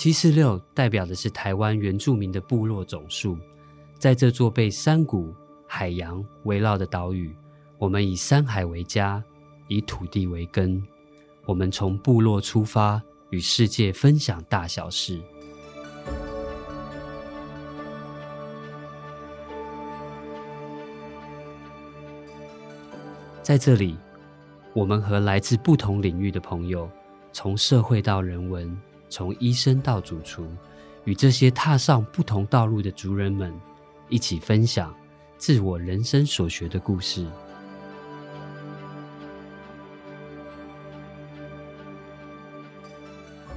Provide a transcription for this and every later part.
七四六代表的是台湾原住民的部落总数，在这座被山谷、海洋围绕的岛屿，我们以山海为家，以土地为根。我们从部落出发，与世界分享大小事。在这里，我们和来自不同领域的朋友，从社会到人文，从医生到主厨，与这些踏上不同道路的族人们，一起分享自我人生所学的故事。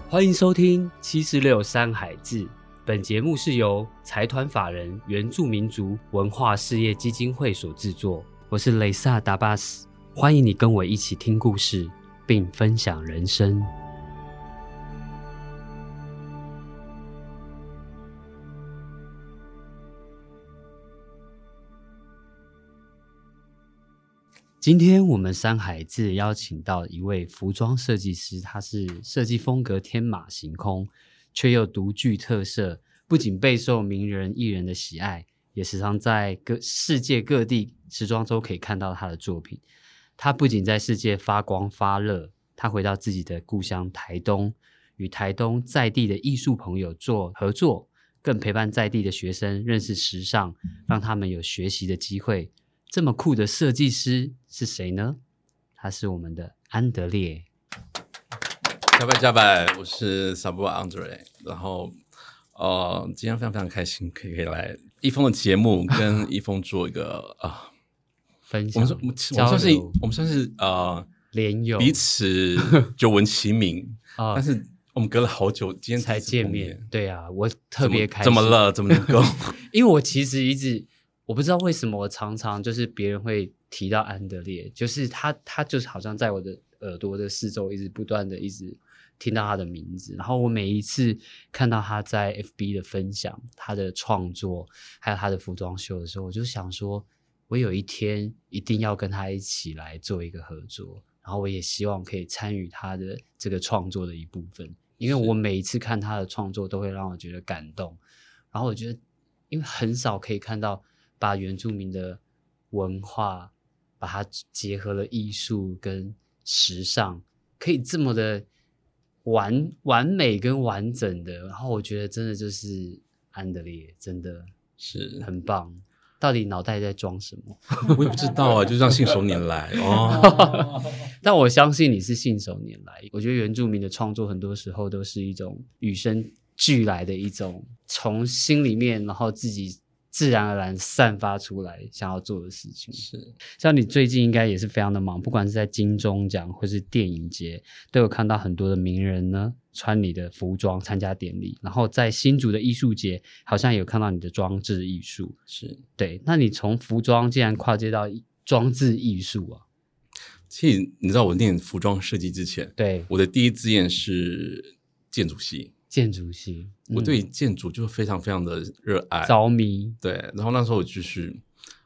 欢迎收听七四六山海志。本节目是由财团法人原住民族文化事业基金会所制作。我是雷萨达巴斯，欢迎你跟我一起听故事，并分享人生。今天我们山海志邀请到一位服装设计师，他是设计风格天马行空，却又独具特色，不仅备受名人艺人的喜爱。也时常在各世界各地时装周可以看到他的作品。他不仅在世界发光发热，他回到自己的故乡台东，与台东在地的艺术朋友做合作，更陪伴在地的学生认识时尚，让他们有学习的机会。这么酷的设计师是谁呢？他是我们的安德烈。加拜加拜，我是 Sabu Andre。然后，呃，今天非常非常开心，可以可以来。一峰的节目跟 一峰做一个啊分享，我们我们算是我们算是呃连友彼此久闻其名啊，但是我们隔了好久，今天才见面。对啊，我特别开心。怎么了？怎么能够？因为我其实一直我不知道为什么，我常常就是别人会提到安德烈，就是他他就是好像在我的耳朵的四周一直不断的一直。听到他的名字，然后我每一次看到他在 FB 的分享、他的创作，还有他的服装秀的时候，我就想说，我有一天一定要跟他一起来做一个合作，然后我也希望可以参与他的这个创作的一部分，因为我每一次看他的创作都会让我觉得感动，然后我觉得，因为很少可以看到把原住民的文化，把它结合了艺术跟时尚，可以这么的。完完美跟完整的，然后我觉得真的就是安德烈，真的是很棒。到底脑袋在装什么？我也不知道啊，就这样信手拈来哦。但我相信你是信手拈来。我觉得原住民的创作很多时候都是一种与生俱来的一种，从心里面，然后自己。自然而然散发出来想要做的事情是，像你最近应该也是非常的忙，不管是在金钟奖或是电影节，都有看到很多的名人呢穿你的服装参加典礼。然后在新竹的艺术节，好像有看到你的装置艺术。是对，那你从服装竟然跨界到装置艺术啊？其实你知道，我念服装设计之前，对我的第一志愿是建筑系。建筑系，我对建筑就非常非常的热爱着迷。对，然后那时候我就是，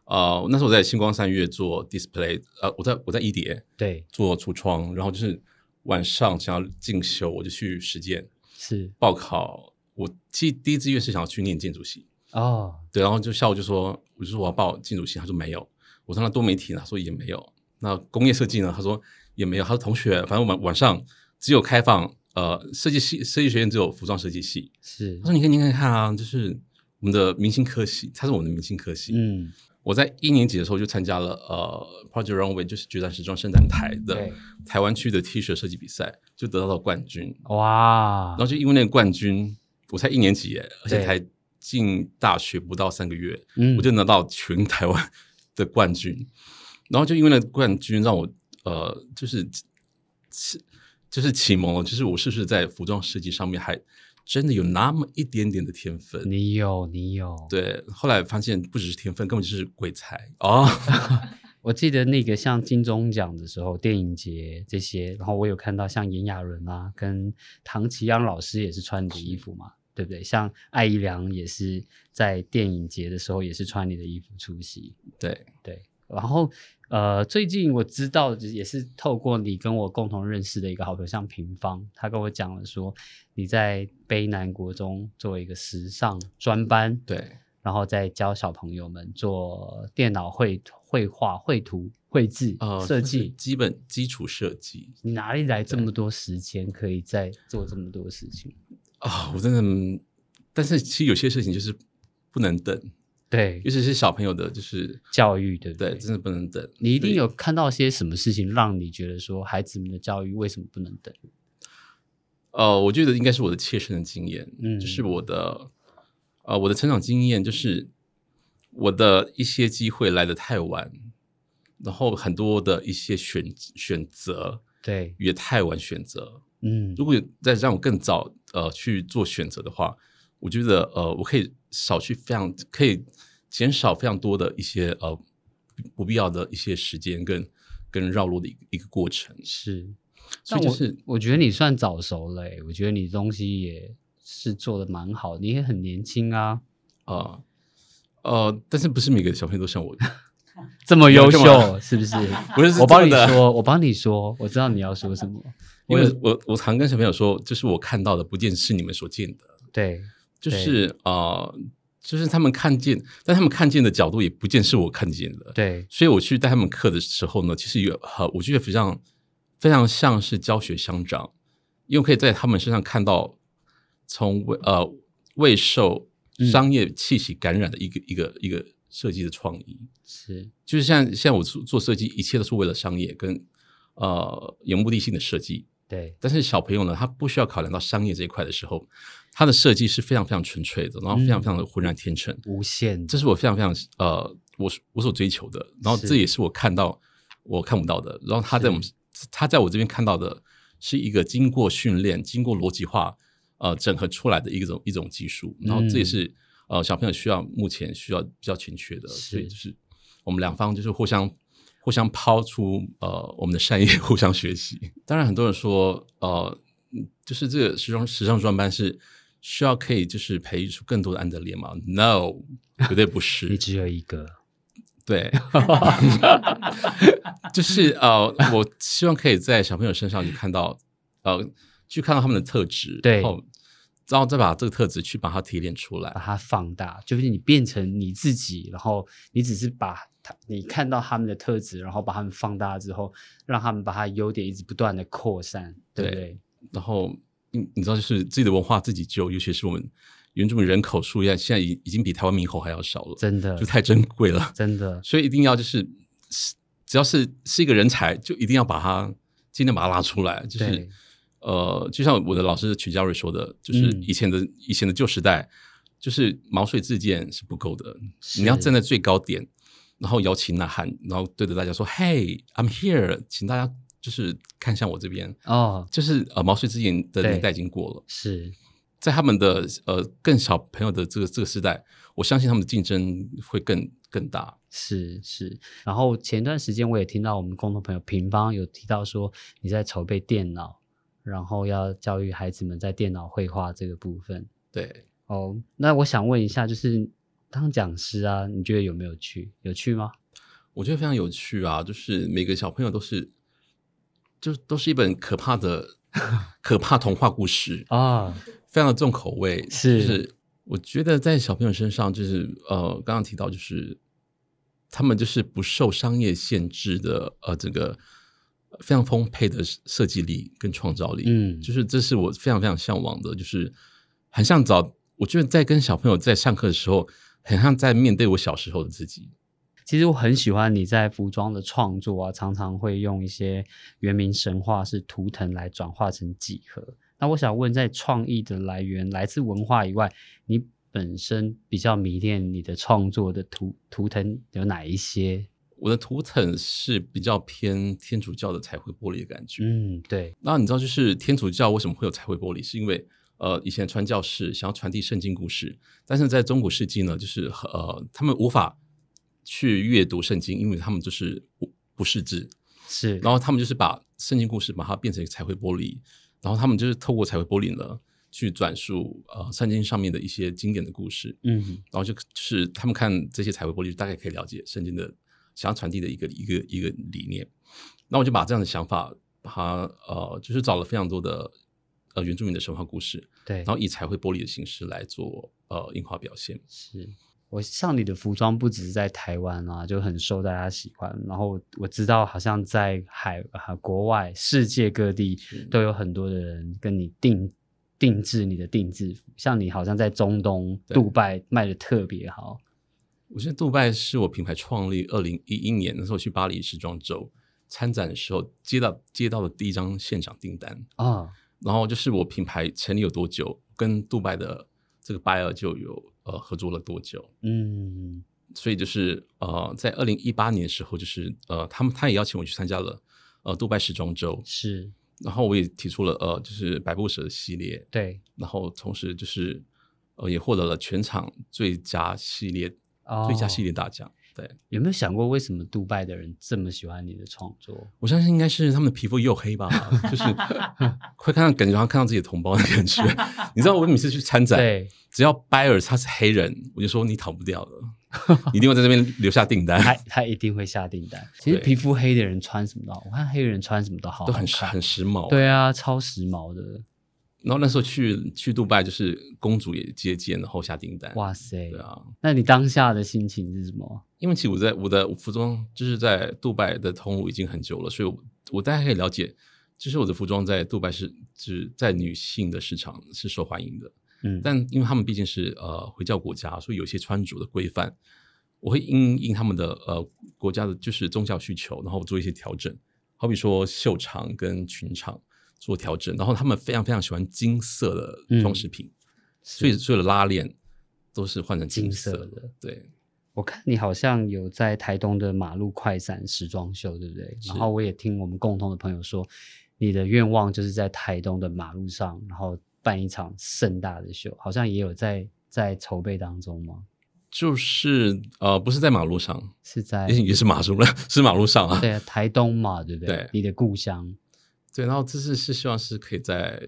呃，那时候我在星光三月做 display，呃，我在我在一蝶对做橱窗，然后就是晚上想要进修，我就去实践，是报考。我其实第一志愿是想要去念建筑系哦，对，然后就下午就说，我就说我要报建筑系，他说没有。我说那多媒体呢？他说也没有。那工业设计呢？他说也没有。他说同学，反正晚晚上只有开放。呃，设计系设计学院只有服装设计系。是，他说：“你看，你看看啊，就是我们的明星科系，他是我们的明星科系。”嗯，我在一年级的时候就参加了呃，Project Runway，就是决战时装伸展台的台湾区的 T 恤设计比赛，就得到了冠军。哇！然后就因为那个冠军，我才一年级耶，而且才进大学不到三个月，我就拿到全台湾的冠军。然后就因为那个冠军，让我呃，就是是。就是启蒙了，就是我是不是在服装设计上面还真的有那么一点点的天分？你有，你有。对，后来发现不只是天分，根本就是鬼才哦。我记得那个像金钟奖的时候，电影节这些，然后我有看到像炎亚纶啊，跟唐奇阳老师也是穿你的衣服嘛，对不对？像艾怡良也是在电影节的时候也是穿你的衣服出席。对对，然后呃，最近我知道也是透过你跟我共同认识的一个好朋友，像平方，他跟我讲了说你在卑南国中做一个时尚专班，对，然后再教小朋友们做电脑绘绘画、绘图、绘制、设计，基本基础设计。你哪里来这么多时间可以再做这么多事情啊？我真的，但是其实有些事情就是不能等。对，尤其是小朋友的，就是教育，对不对？真的不能等。你一定有看到些什么事情，让你觉得说孩子们的教育为什么不能等？呃，我觉得应该是我的切身的经验，嗯，就是我的，呃，我的成长经验，就是我的一些机会来的太晚，然后很多的一些选选择，对，也太晚选择。嗯，如果再让我更早呃去做选择的话，我觉得呃，我可以。少去非常可以减少非常多的一些呃不必要的一些时间跟跟绕路的一个一个过程。是，所以就是我觉得你算早熟了，我觉得你东西也是做的蛮好，你也很年轻啊啊呃，但是不是每个小朋友都像我 这么优秀，是不是？不是，我帮你。说，我帮你说，我知道你要说什么，因为我我常跟小朋友说，就是我看到的不见是你们所见的，对。就是呃，就是他们看见，但他们看见的角度也不见是我看见的。对，所以我去带他们课的时候呢，其实有呃，我觉得非常非常像是教学相长，因为可以在他们身上看到从未呃未受商业气息感染的一个一个一个设计的创意。是，就是像像我做做设计，一切都是为了商业跟呃有目的性的设计。对，但是小朋友呢，他不需要考量到商业这一块的时候。它的设计是非常非常纯粹的，然后非常非常的浑然天成，无限。这是我非常非常呃，我我所追求的。然后这也是我看到我看不到的。然后他在我们他在我这边看到的是一个经过训练、经过逻辑化呃整合出来的一种一种技术。然后这也是呃小朋友需要目前需要比较欠缺的。所以就是我们两方就是互相互相抛出呃我们的善意，互相学习。当然很多人说呃，就是这个时装时尚专班是。需要可以就是培育出更多的安德烈吗？No，绝对不是。你只有一个，对，就是呃，我希望可以在小朋友身上去看到，呃，去看到他们的特质，对，然后然后再把这个特质去把它提炼出来，把它放大，就是你变成你自己，然后你只是把他你看到他们的特质，然后把他们放大之后，让他们把他优点一直不断的扩散，对不对？然后。你知道，就是自己的文化自己救，尤其是我们原住民人口数量现在已已经比台湾猕猴还要少了，真的就太珍贵了，真的。所以一定要就是，只要是是一个人才，就一定要把他尽量把他拉出来。就是呃，就像我的老师曲家瑞说的，就是以前的以前的旧时代，就是毛遂自荐是不够的，你要站在最高点，然后摇旗呐喊，然后对着大家说：“Hey, I'm here，请大家。”就是看向我这边哦，就是呃毛遂自荐的年代已经过了，是在他们的呃更小朋友的这个这个时代，我相信他们的竞争会更更大。是是，然后前段时间我也听到我们共同朋友平方有提到说你在筹备电脑，然后要教育孩子们在电脑绘画这个部分。对哦，那我想问一下，就是当讲师啊，你觉得有没有趣？有趣吗？我觉得非常有趣啊，就是每个小朋友都是。就都是一本可怕的、可怕童话故事啊，非常的重口味。是，我觉得在小朋友身上，就是呃，刚刚提到，就是他们就是不受商业限制的，呃，这个非常丰沛的设计力跟创造力。嗯，就是这是我非常非常向往的，就是很像早，我觉得在跟小朋友在上课的时候，很像在面对我小时候的自己。其实我很喜欢你在服装的创作啊，常常会用一些原名神话是图腾来转化成几何。那我想问，在创意的来源来自文化以外，你本身比较迷恋你的创作的图图腾有哪一些？我的图腾是比较偏天主教的彩绘玻璃的感觉。嗯，对。那你知道，就是天主教为什么会有彩绘玻璃？是因为呃，以前传教士想要传递圣经故事，但是在中古世纪呢，就是呃，他们无法。去阅读圣经，因为他们就是不不识字，是，然后他们就是把圣经故事把它变成彩绘玻璃，然后他们就是透过彩绘玻璃呢去转述呃圣经上面的一些经典的故事，嗯，然后就就是他们看这些彩绘玻璃，大概可以了解圣经的想要传递的一个一个一个理念。那我就把这样的想法，把它呃，就是找了非常多的呃原住民的神话故事，对，然后以彩绘玻璃的形式来做呃印花表现。是我像你的服装不只是在台湾啊，就很受大家喜欢。然后我知道，好像在海啊国外、世界各地都有很多的人跟你定定制你的定制服。像你好像在中东杜拜卖的特别好。我觉得杜拜是我品牌创立二零一一年那时候去巴黎时装周参展的时候接到接到的第一张现场订单啊。然后就是我品牌成立有多久，跟杜拜的这个 buyer 就有。呃，合作了多久？嗯，所以就是呃，在二零一八年的时候，就是呃，他们他也邀请我去参加了呃，杜拜时装周，是。然后我也提出了呃，就是百步蛇系列，对。然后同时就是呃，也获得了全场最佳系列最佳系列大奖。对，有没有想过为什么杜拜的人这么喜欢你的创作？我相信应该是他们的皮肤又黑吧，就是会看到感觉好像看到自己的同胞的感觉。你知道我每次去参展，只要 buyer 他是黑人，我就说你逃不掉了，一定会在这边留下订单。他他一定会下订单。其实皮肤黑的人穿什么都好，我看黑人穿什么都好，都很很时髦。对啊，超时髦的。然后那时候去去杜拜，就是公主也接见，然后下订单。哇塞！对啊，那你当下的心情是什么？因为其实我在我的服装就是在杜拜的通路已经很久了，所以我我大概可以了解，就是我的服装在杜拜是是在女性的市场是受欢迎的。嗯，但因为他们毕竟是呃回教国家，所以有些穿着的规范，我会因应他们的呃国家的就是宗教需求，然后做一些调整。好比说袖长跟裙长。做调整，然后他们非常非常喜欢金色的装饰品，所以所有的拉链都是换成金色的。对，我看你好像有在台东的马路快闪时装秀，对不对？然后我也听我们共同的朋友说，你的愿望就是在台东的马路上，然后办一场盛大的秀，好像也有在在筹备当中吗？就是呃，不是在马路上，是在也是马路了，是马路上啊。对，台东嘛，对不对？对，你的故乡。对，然后这次是希望是可以在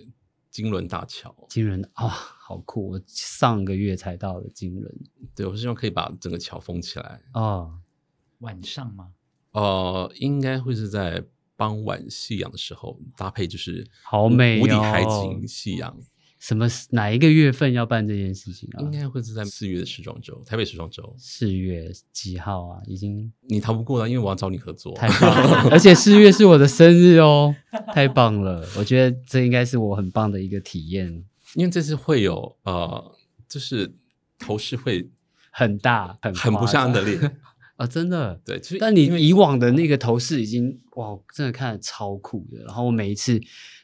金轮大桥。金轮啊，好酷！我上个月才到的金轮。对，我是希望可以把整个桥封起来。哦，晚上吗？呃，应该会是在傍晚夕阳的时候，搭配就是好美无敌海景夕阳。什么哪一个月份要办这件事情啊？应该会是在四月的时装周，台北时装周。四月几号啊？已经你逃不过了，因为我要找你合作。太棒了！而且四月是我的生日哦，太棒了！我觉得这应该是我很棒的一个体验，因为这次会有呃，就是头饰会很大，很很不像安德烈啊，真的。对，但你以往的那个头饰已经哇，真的看着超酷的。然后我每一次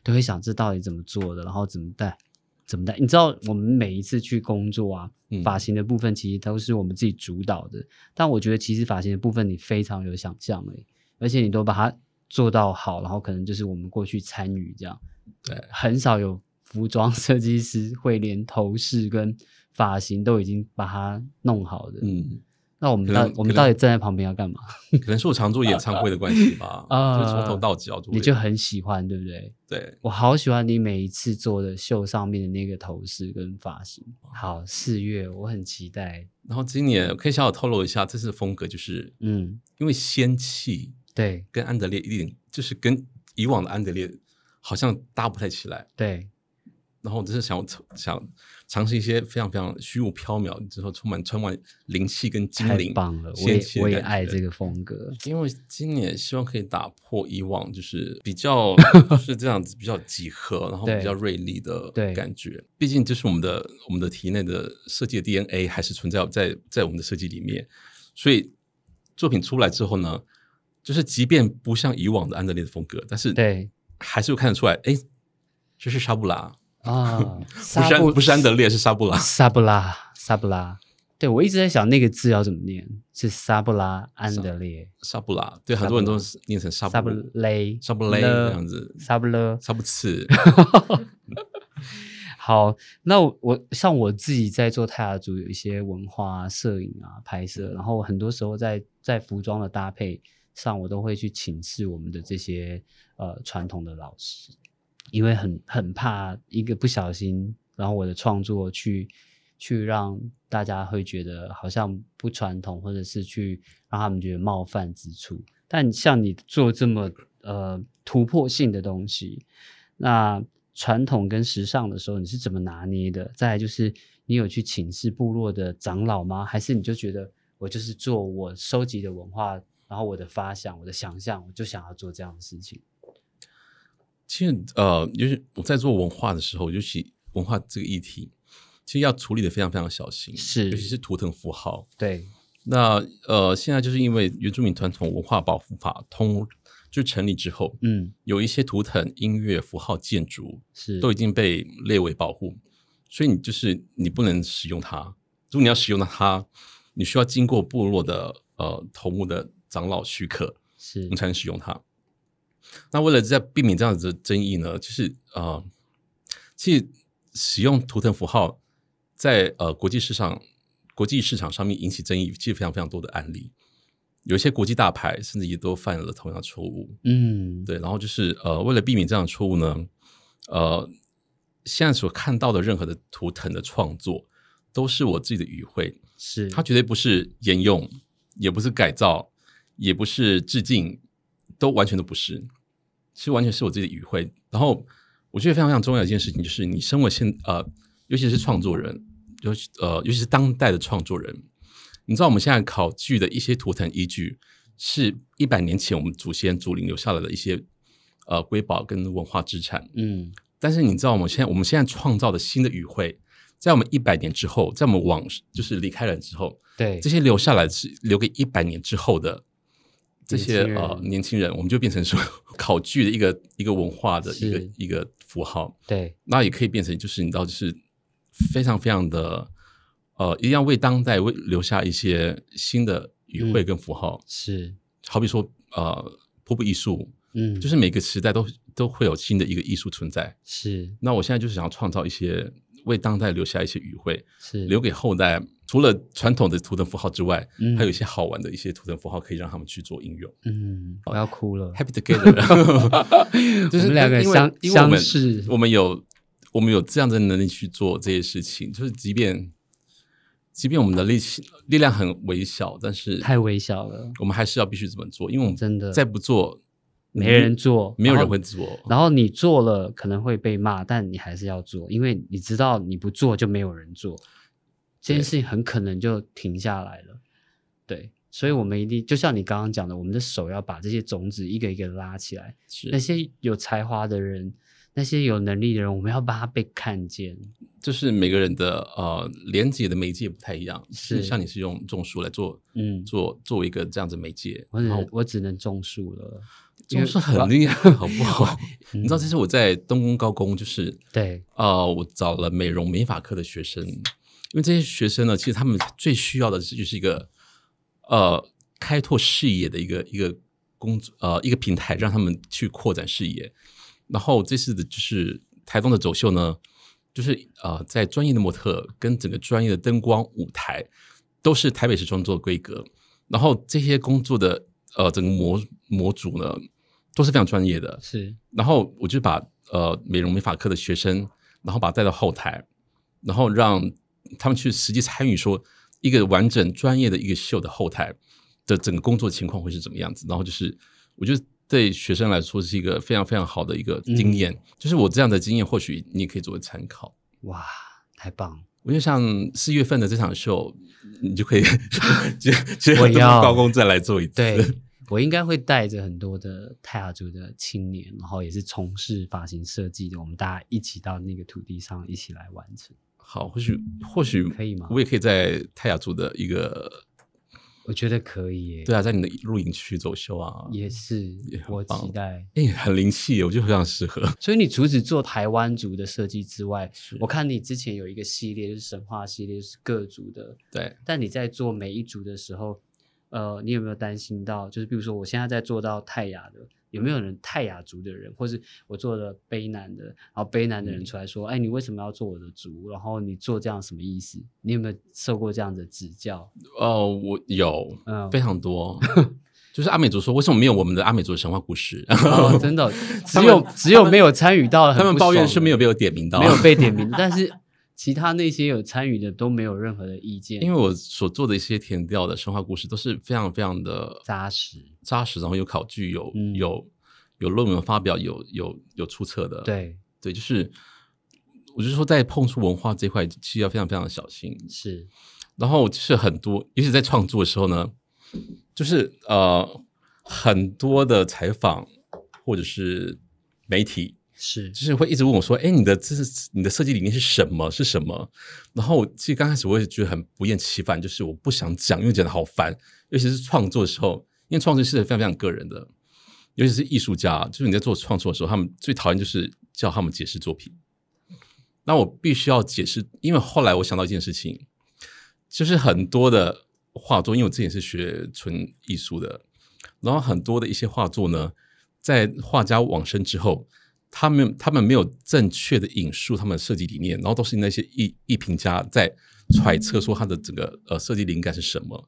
都会想，这到底怎么做的？然后怎么戴？怎么戴？你知道我们每一次去工作啊，发型的部分其实都是我们自己主导的。但我觉得其实发型的部分你非常有想象力，而且你都把它做到好，然后可能就是我们过去参与这样。对，很少有服装设计师会连头饰跟发型都已经把它弄好的。嗯。那我们到我们到底站在旁边要干嘛？可能是我常做演唱会的关系吧，啊就从头到脚做。你就很喜欢，对不对？对，我好喜欢你每一次做的秀上面的那个头饰跟发型。好，四月我很期待。然后今年可以小小透露一下，这次风格就是嗯，因为仙气对，跟安德烈一点就是跟以往的安德烈好像搭不太起来。对。然后我只是想想尝试一些非常非常虚无缥缈，之后充满充满灵气跟精灵，太棒了！我也我也爱这个风格，因为今年希望可以打破以往就是比较 是这样子比较几何，然后比较锐利的感觉。毕竟就是我们的我们的体内的设计的 DNA 还是存在在在我们的设计里面，所以作品出来之后呢，就是即便不像以往的安德烈的风格，但是对还是会看得出来，哎，这是沙布拉。啊，不是不是安德烈，是沙布拉。沙布拉，沙布拉。对我一直在想那个字要怎么念，是沙布拉安德烈。沙布拉，对很多人都是念成沙布雷，沙布雷这样子。沙布勒，沙布次。好，那我像我自己在做泰雅族有一些文化摄影啊拍摄，然后很多时候在在服装的搭配上，我都会去请示我们的这些呃传统的老师。因为很很怕一个不小心，然后我的创作去去让大家会觉得好像不传统，或者是去让他们觉得冒犯之处。但像你做这么呃突破性的东西，那传统跟时尚的时候，你是怎么拿捏的？再来就是你有去请示部落的长老吗？还是你就觉得我就是做我收集的文化，然后我的发想、我的想象，我就想要做这样的事情？其实呃，就是我在做文化的时候，尤其文化这个议题，其实要处理的非常非常小心，是尤其是图腾符号，对。那呃，现在就是因为原住民传统文化保护法通就成立之后，嗯，有一些图腾、音乐、符号、建筑是都已经被列为保护，所以你就是你不能使用它。如果你要使用它，你需要经过部落的呃头目的长老许可，是你才能使用它。那为了在避免这样子的争议呢，就是呃，其实使用图腾符号在呃国际市场。国际市场上面引起争议，其实非常非常多的案例，有一些国际大牌甚至也都犯了同样的错误。嗯，对。然后就是呃，为了避免这样的错误呢，呃，现在所看到的任何的图腾的创作，都是我自己的语汇，是它绝对不是沿用，也不是改造，也不是致敬，都完全都不是，其实完全是我自己的语汇。然后我觉得非常非常重要一件事情，就是你身为现呃，尤其是创作人。尤其呃，尤其是当代的创作人，你知道我们现在考据的一些图腾依据，是一百年前我们祖先祖灵留下来的一些呃瑰宝跟文化资产。嗯，但是你知道我们现在我们现在创造的新的语汇，在我们一百年之后，在我们往就是离开了之后，对这些留下来是留给一百年之后的这些呃年轻人，我们就变成说考据的一个一个文化的一个一个符号。对，那也可以变成就是你知道就是。非常非常的，呃，一定要为当代为留下一些新的语汇跟符号。是，好比说，呃，瀑布艺术，嗯，就是每个时代都都会有新的一个艺术存在。是，那我现在就是想要创造一些为当代留下一些语汇，是留给后代。除了传统的图腾符号之外，还有一些好玩的一些图腾符号可以让他们去做应用。嗯，我要哭了。Happy together，就是两个相相识，我们有。我们有这样的能力去做这些事情，就是即便即便我们的力气力量很微小，但是太微小了，我们还是要必须这么做，因为我们真的再不做，没人做，没有人会做。然后你做了可能会被骂，但你还是要做，因为你知道你不做就没有人做，这件事情很可能就停下来了。对，所以我们一定就像你刚刚讲的，我们的手要把这些种子一个一个拉起来，那些有才华的人。那些有能力的人，我们要把他被看见。就是每个人的呃连接的媒介不太一样，是像你是用种树来做，嗯，做作为一个这样子媒介，我只我只能种树了，种树很厉害，好不好？你知道这是我在东宫高工，就是对，呃，我找了美容美发科的学生，因为这些学生呢，其实他们最需要的就是一个呃开拓视野的一个一个工作呃一个平台，让他们去扩展视野。然后这次的就是台东的走秀呢，就是呃，在专业的模特跟整个专业的灯光舞台都是台北市创作规格，然后这些工作的呃整个模模组呢都是非常专业的，是。然后我就把呃美容美发科的学生，然后把他带到后台，然后让他们去实际参与说一个完整专业的一个秀的后台的整个工作情况会是怎么样子，然后就是我觉得。对学生来说是一个非常非常好的一个经验，就是我这样的经验，或许你也可以作为参考。哇，太棒！我就像四月份的这场秀，你就可以 就就我要高工再来做一次。对，我应该会带着很多的泰雅族的青年，然后也是从事发型设计的，我们大家一起到那个土地上一起来完成。好，或许或许可以吗？我也可以在泰雅族的一个。我觉得可以耶。对啊，在你的露营区走秀啊，也是，我期待。哎，很灵气，我觉得非常适合。所以你除此做台湾族的设计之外，我看你之前有一个系列，就是神话系列，是各族的。对。但你在做每一族的时候，呃，你有没有担心到？就是比如说，我现在在做到泰雅的。有没有人泰雅族的人，或是我做了卑南的，然后卑南的人出来说：“哎，你为什么要做我的族？然后你做这样什么意思？你有没有受过这样的指教？”哦，我有，非常多。就是阿美族说：“为什么没有我们的阿美族的神话故事？”真的，只有只有没有参与到，他们抱怨是没有被我点名到，没有被点名。但是其其他那些有参与的都没有任何的意见。因为我所做的一些填调的神话故事都是非常非常的扎实，扎实，然后有考据，有有有论文发表，有有有出册的。对对，就是我就说在碰触文化这块，其实要非常非常的小心。是，然后就是很多，尤其在创作的时候呢，就是呃很多的采访或者是媒体。是，就是会一直问我说：“哎，你的这是你的设计理念是什么？是什么？”然后其实刚开始我也觉得很不厌其烦，就是我不想讲，因为讲的好烦。尤其是创作的时候，因为创作是非常非常个人的，尤其是艺术家，就是你在做创作的时候，他们最讨厌就是叫他们解释作品。那我必须要解释，因为后来我想到一件事情，就是很多的画作，因为我之前是学纯艺术的，然后很多的一些画作呢，在画家往生之后。他们他们没有正确的引述他们的设计理念，然后都是那些艺艺评家在揣测说他的整个呃设计灵感是什么。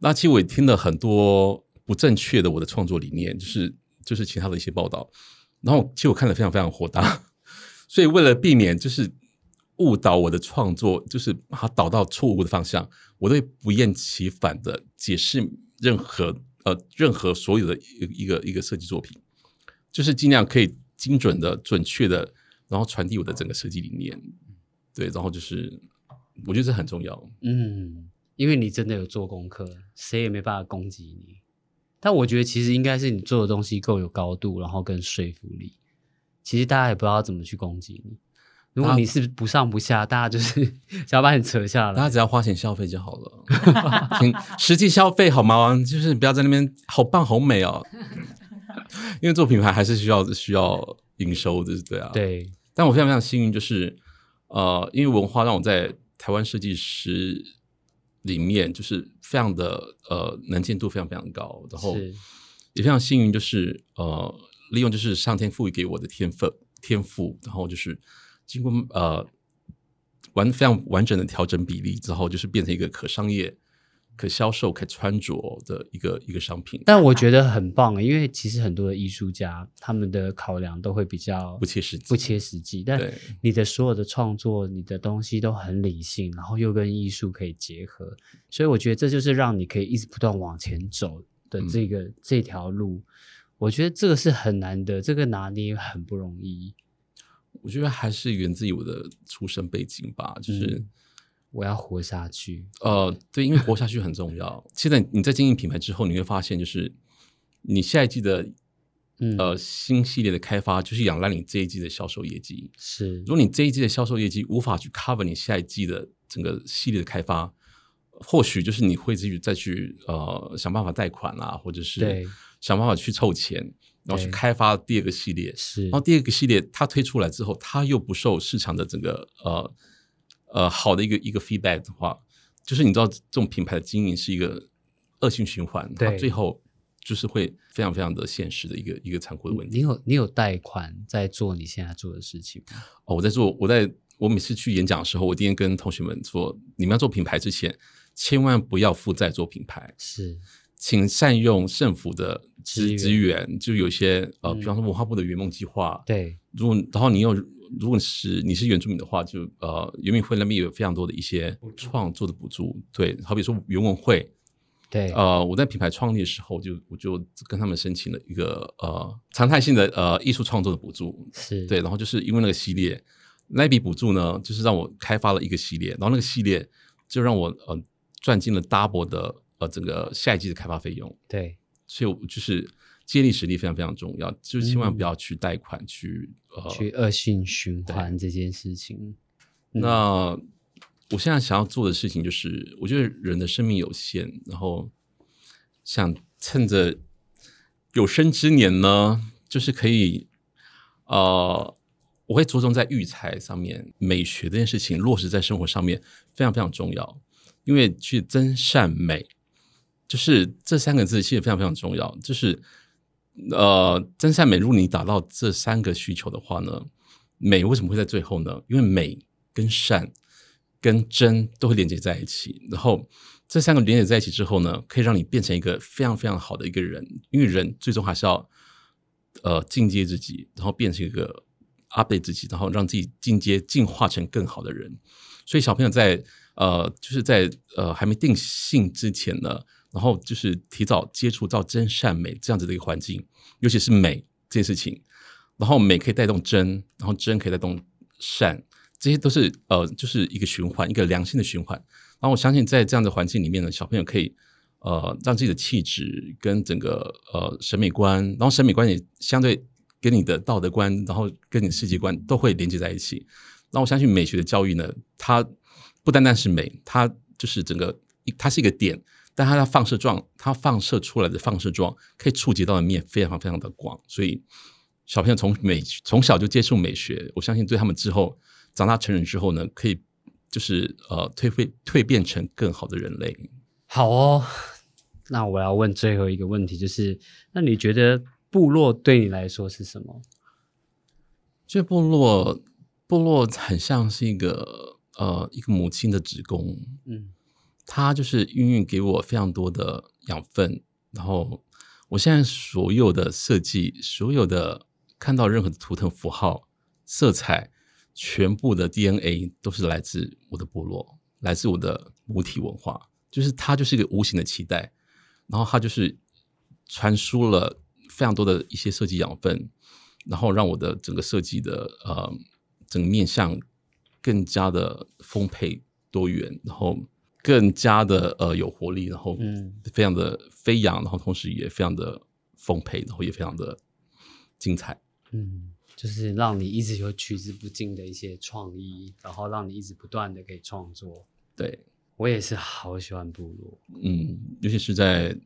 那其实我也听了很多不正确的我的创作理念，就是就是其他的一些报道。然后其实我看了非常非常火大，所以为了避免就是误导我的创作，就是把它导到错误的方向，我都会不厌其烦的解释任何呃任何所有的一个一个设计作品，就是尽量可以。精准的、准确的，然后传递我的整个设计理念，对，然后就是我觉得这很重要。嗯，因为你真的有做功课，谁也没办法攻击你。但我觉得其实应该是你做的东西够有高度，然后跟说服力。其实大家也不知道怎么去攻击你。如果你是不上不下，大家就是 想要把你扯下来。大家只要花钱消费就好了，实际消费好吗？就是不要在那边好棒好美哦。因为做品牌还是需要需要营收的，对啊。对。但我非常非常幸运，就是呃，因为文化让我在台湾设计师里面就是非常的呃能见度非常非常高，然后也非常幸运，就是呃利用就是上天赋予给我的天分天赋，然后就是经过呃完非常完整的调整比例之后，就是变成一个可商业。可销售、可穿着的一个一个商品，但我觉得很棒，因为其实很多的艺术家他们的考量都会比较不切实际，不切实际。但你的所有的创作，你的东西都很理性，然后又跟艺术可以结合，所以我觉得这就是让你可以一直不断往前走的这个这条路。我觉得这个是很难的，这个拿捏很不容易。我觉得还是源自于我的出身背景吧，就是。我要活下去。呃，对，因为活下去很重要。现在你在经营品牌之后，你会发现，就是你下一季的呃新系列的开发，就是仰赖你这一季的销售业绩。是，如果你这一季的销售业绩无法去 cover 你下一季的整个系列的开发，或许就是你会自己再去呃想办法贷款啊，或者是想办法去凑钱，然后去开发第二个系列。是，然后第二个系列它推出来之后，它又不受市场的整个呃。呃，好的一个一个 feedback 的话，就是你知道这种品牌的经营是一个恶性循环，对最后就是会非常非常的现实的一个一个残酷的问题。你有你有贷款在做你现在做的事情吗？哦，我在做，我在我每次去演讲的时候，我一天跟同学们说，你们要做品牌之前，千万不要负债做品牌，是，请善用政府的资资源，就有些呃，比方说文化部的圆梦计划，对，如果然后你有。如果是你是原住民的话，就呃，原民会那边有非常多的一些创作的补助，对，好比说原文会，对，呃，我在品牌创立的时候，就我就跟他们申请了一个呃常态性的呃艺术创作的补助，是。对，然后就是因为那个系列那笔补助呢，就是让我开发了一个系列，然后那个系列就让我呃赚进了 double 的呃整个下一季的开发费用，对，所以我就是。借力实力非常非常重要，就是千万不要去贷款去呃去恶性循环这件事情。那我现在想要做的事情就是，我觉得人的生命有限，然后想趁着有生之年呢，就是可以呃，我会着重在育才上面，美学这件事情落实在生活上面非常非常重要，因为去真善美，就是这三个字其实非常非常重要，就是。呃，真善美，如果你达到这三个需求的话呢，美为什么会在最后呢？因为美跟善跟真都会连接在一起，然后这三个连接在一起之后呢，可以让你变成一个非常非常好的一个人。因为人最终还是要呃进阶自己，然后变成一个 update 自己，然后让自己进阶进化成更好的人。所以小朋友在呃，就是在呃还没定性之前呢，然后就是提早接触到真善美这样子的一个环境，尤其是美这件事情，然后美可以带动真，然后真可以带动善，这些都是呃就是一个循环，一个良性的循环。然后我相信在这样的环境里面呢，小朋友可以呃让自己的气质跟整个呃审美观，然后审美观也相对跟你的道德观，然后跟你世界观都会连接在一起。那我相信美学的教育呢，它不单单是美，它就是整个它是一个点，但它的放射状，它放射出来的放射状可以触及到的面非常非常的广，所以小朋友从美从小就接触美学，我相信对他们之后长大成人之后呢，可以就是呃蜕变蜕变成更好的人类。好哦，那我要问最后一个问题，就是那你觉得部落对你来说是什么？这部落。部落很像是一个呃一个母亲的子宫，嗯，它就是孕育给我非常多的养分，然后我现在所有的设计，所有的看到任何的图腾符号、色彩，全部的 DNA 都是来自我的部落，来自我的母体文化，就是它就是一个无形的期待，然后它就是传输了非常多的一些设计养分，然后让我的整个设计的呃。整个面向更加的丰沛多元，然后更加的呃有活力，然后嗯，非常的飞扬，然后同时也非常的丰沛，然后也非常的精彩。嗯，就是让你一直有取之不尽的一些创意，然后让你一直不断的可以创作。对我也是好喜欢部落，嗯，尤其是在。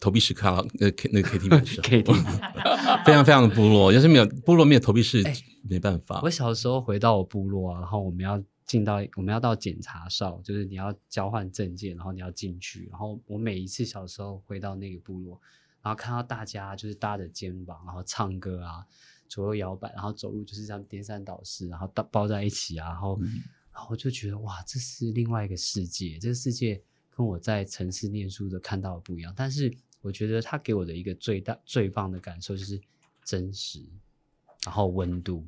投币式卡拉呃 K 那个 K T V 是 K T 非常非常的部落。要是没有部落，没有投币式，没办法。我小时候回到我部落啊，然后我们要进到我们要到检查哨，就是你要交换证件，然后你要进去。然后我每一次小时候回到那个部落，然后看到大家就是搭着肩膀，然后唱歌啊，左右摇摆，然后走路就是这样颠三倒四，然后抱抱在一起啊，然后然后就觉得哇，这是另外一个世界，这个世界跟我在城市念书的看到的不一样，但是。我觉得他给我的一个最大最棒的感受就是真实，然后温度。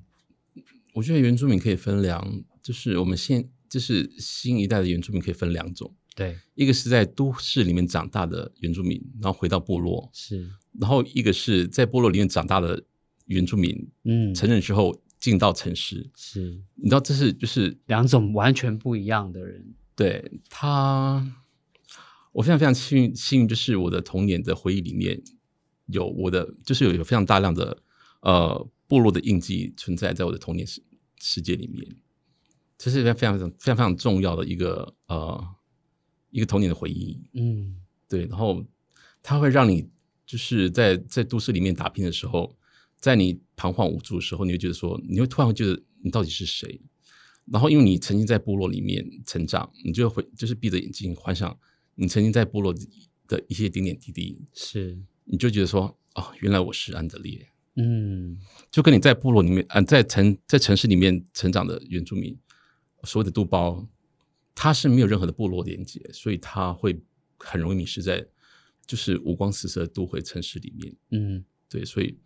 我觉得原住民可以分两，就是我们现就是新一代的原住民可以分两种。对，一个是在都市里面长大的原住民，然后回到部落是，然后一个是在部落里面长大的原住民，嗯，成人之后进到城市是，你知道这是就是两种完全不一样的人。对他。我非常非常幸运，幸运就是我的童年的回忆里面有我的，就是有有非常大量的呃部落的印记存在在我的童年世世界里面，这是非常非常非常非常重要的一个呃一个童年的回忆。嗯，对，然后它会让你就是在在都市里面打拼的时候，在你彷徨无助的时候，你会觉得说，你会突然会觉得你到底是谁？然后因为你曾经在部落里面成长，你就会就是闭着眼睛幻想。你曾经在部落的一些点点滴滴，是你就觉得说，哦，原来我是安德烈，嗯，就跟你在部落里面，嗯，在城在城市里面成长的原住民，所谓的杜包，它是没有任何的部落连接，所以它会很容易迷失在就是五光十色的都会城市里面，嗯，对，所以，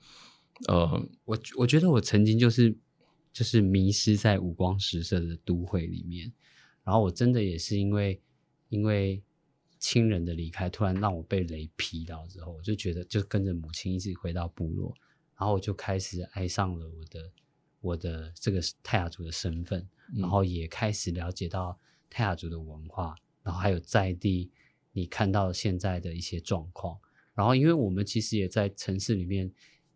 呃，我我觉得我曾经就是就是迷失在五光十色的都会里面，然后我真的也是因为因为。亲人的离开突然让我被雷劈到之后，我就觉得就跟着母亲一直回到部落，然后我就开始爱上了我的我的这个泰雅族的身份，然后也开始了解到泰雅族的文化，然后还有在地你看到现在的一些状况，然后因为我们其实也在城市里面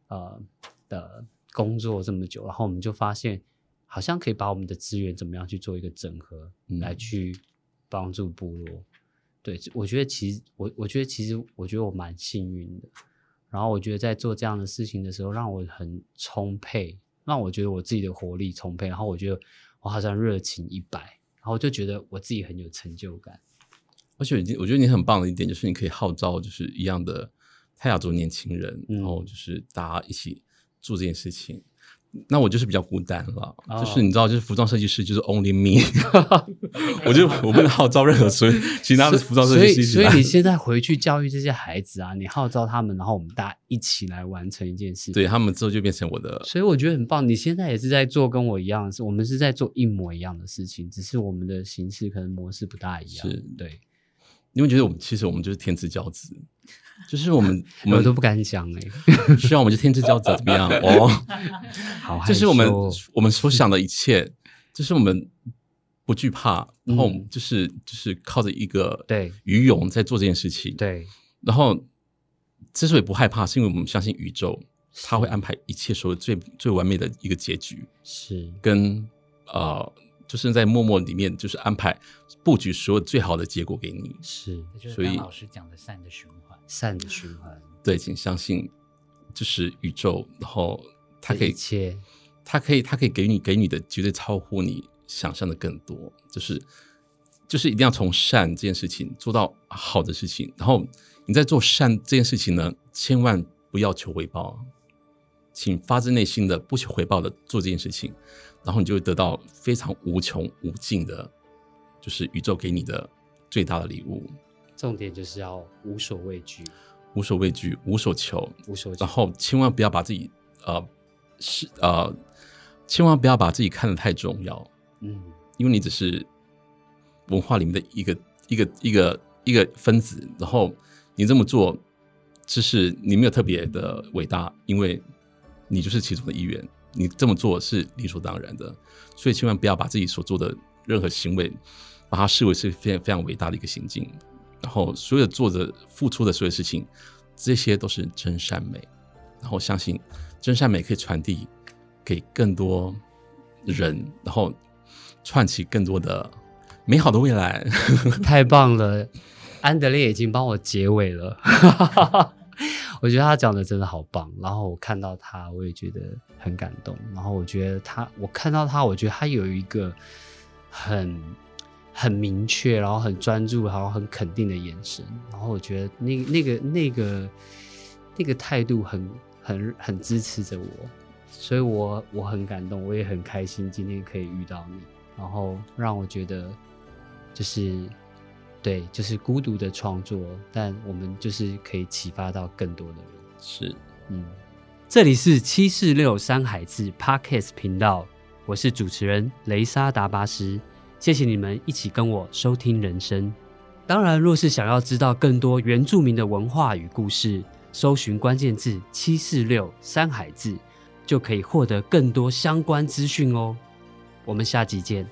呃的工作这么久，然后我们就发现好像可以把我们的资源怎么样去做一个整合，来去帮助部落。对，我觉得其实我我觉得其实我觉得我蛮幸运的，然后我觉得在做这样的事情的时候，让我很充沛，让我觉得我自己的活力充沛，然后我觉得我好像热情一百，然后我就觉得我自己很有成就感。而且我觉得你很棒的一点就是你可以号召就是一样的泰雅族年轻人，然后就是大家一起做这件事情。那我就是比较孤单了，就是你知道，就是服装设计师就是 only me，我就我不能号召任何所以其他的服装设计师。所以你现在回去教育这些孩子啊，你号召他们，然后我们大家一起来完成一件事。对他们之后就变成我的，所以我觉得很棒。你现在也是在做跟我一样的事，我们是在做一模一样的事情，只是我们的形式可能模式不大一样。是，对。你会觉得我们其实我们就是天之骄子。就是我们，我们都不敢讲哎。希望我们就天之骄子怎么样？哦，好，就是我们我们所想的一切，就是我们不惧怕，然后就是就是靠着一个对鱼勇在做这件事情。对，然后之所以不害怕，是因为我们相信宇宙，他会安排一切所有最最完美的一个结局。是跟呃。就是在默默里面，就是安排布局所有最好的结果给你。是，所以老师讲的善的循环，善的循环。对，请相信，就是宇宙，然后它可以，切，它可以，它可以给你给你的绝对超乎你想象的更多。就是，就是一定要从善这件事情做到好的事情。然后你在做善这件事情呢，千万不要求回报，请发自内心的不求回报的做这件事情。然后你就会得到非常无穷无尽的，就是宇宙给你的最大的礼物。重点就是要无所畏惧，无所畏惧，无所求，无所。然后千万不要把自己呃是呃，千万不要把自己看得太重要。嗯，因为你只是文化里面的一个一个一个一个分子。然后你这么做，只是你没有特别的伟大，因为你就是其中的一员。你这么做是理所当然的，所以千万不要把自己所做的任何行为，把它视为是非常非常伟大的一个行径。然后所有做的付出的所有事情，这些都是真善美。然后相信真善美可以传递给更多人，然后串起更多的美好的未来。太棒了，安德烈已经帮我结尾了。我觉得他讲的真的好棒，然后我看到他，我也觉得很感动。然后我觉得他，我看到他，我觉得他有一个很很明确，然后很专注，然后很肯定的眼神。然后我觉得那那个那个那个态度很很很支持着我，所以我我很感动，我也很开心今天可以遇到你，然后让我觉得就是。对，就是孤独的创作，但我们就是可以启发到更多的人。是，嗯，这里是七四六山海志 Podcast 频道，我是主持人雷莎达巴斯，谢谢你们一起跟我收听人生。当然，若是想要知道更多原住民的文化与故事，搜寻关键字七四六山海志，就可以获得更多相关资讯哦。我们下集见。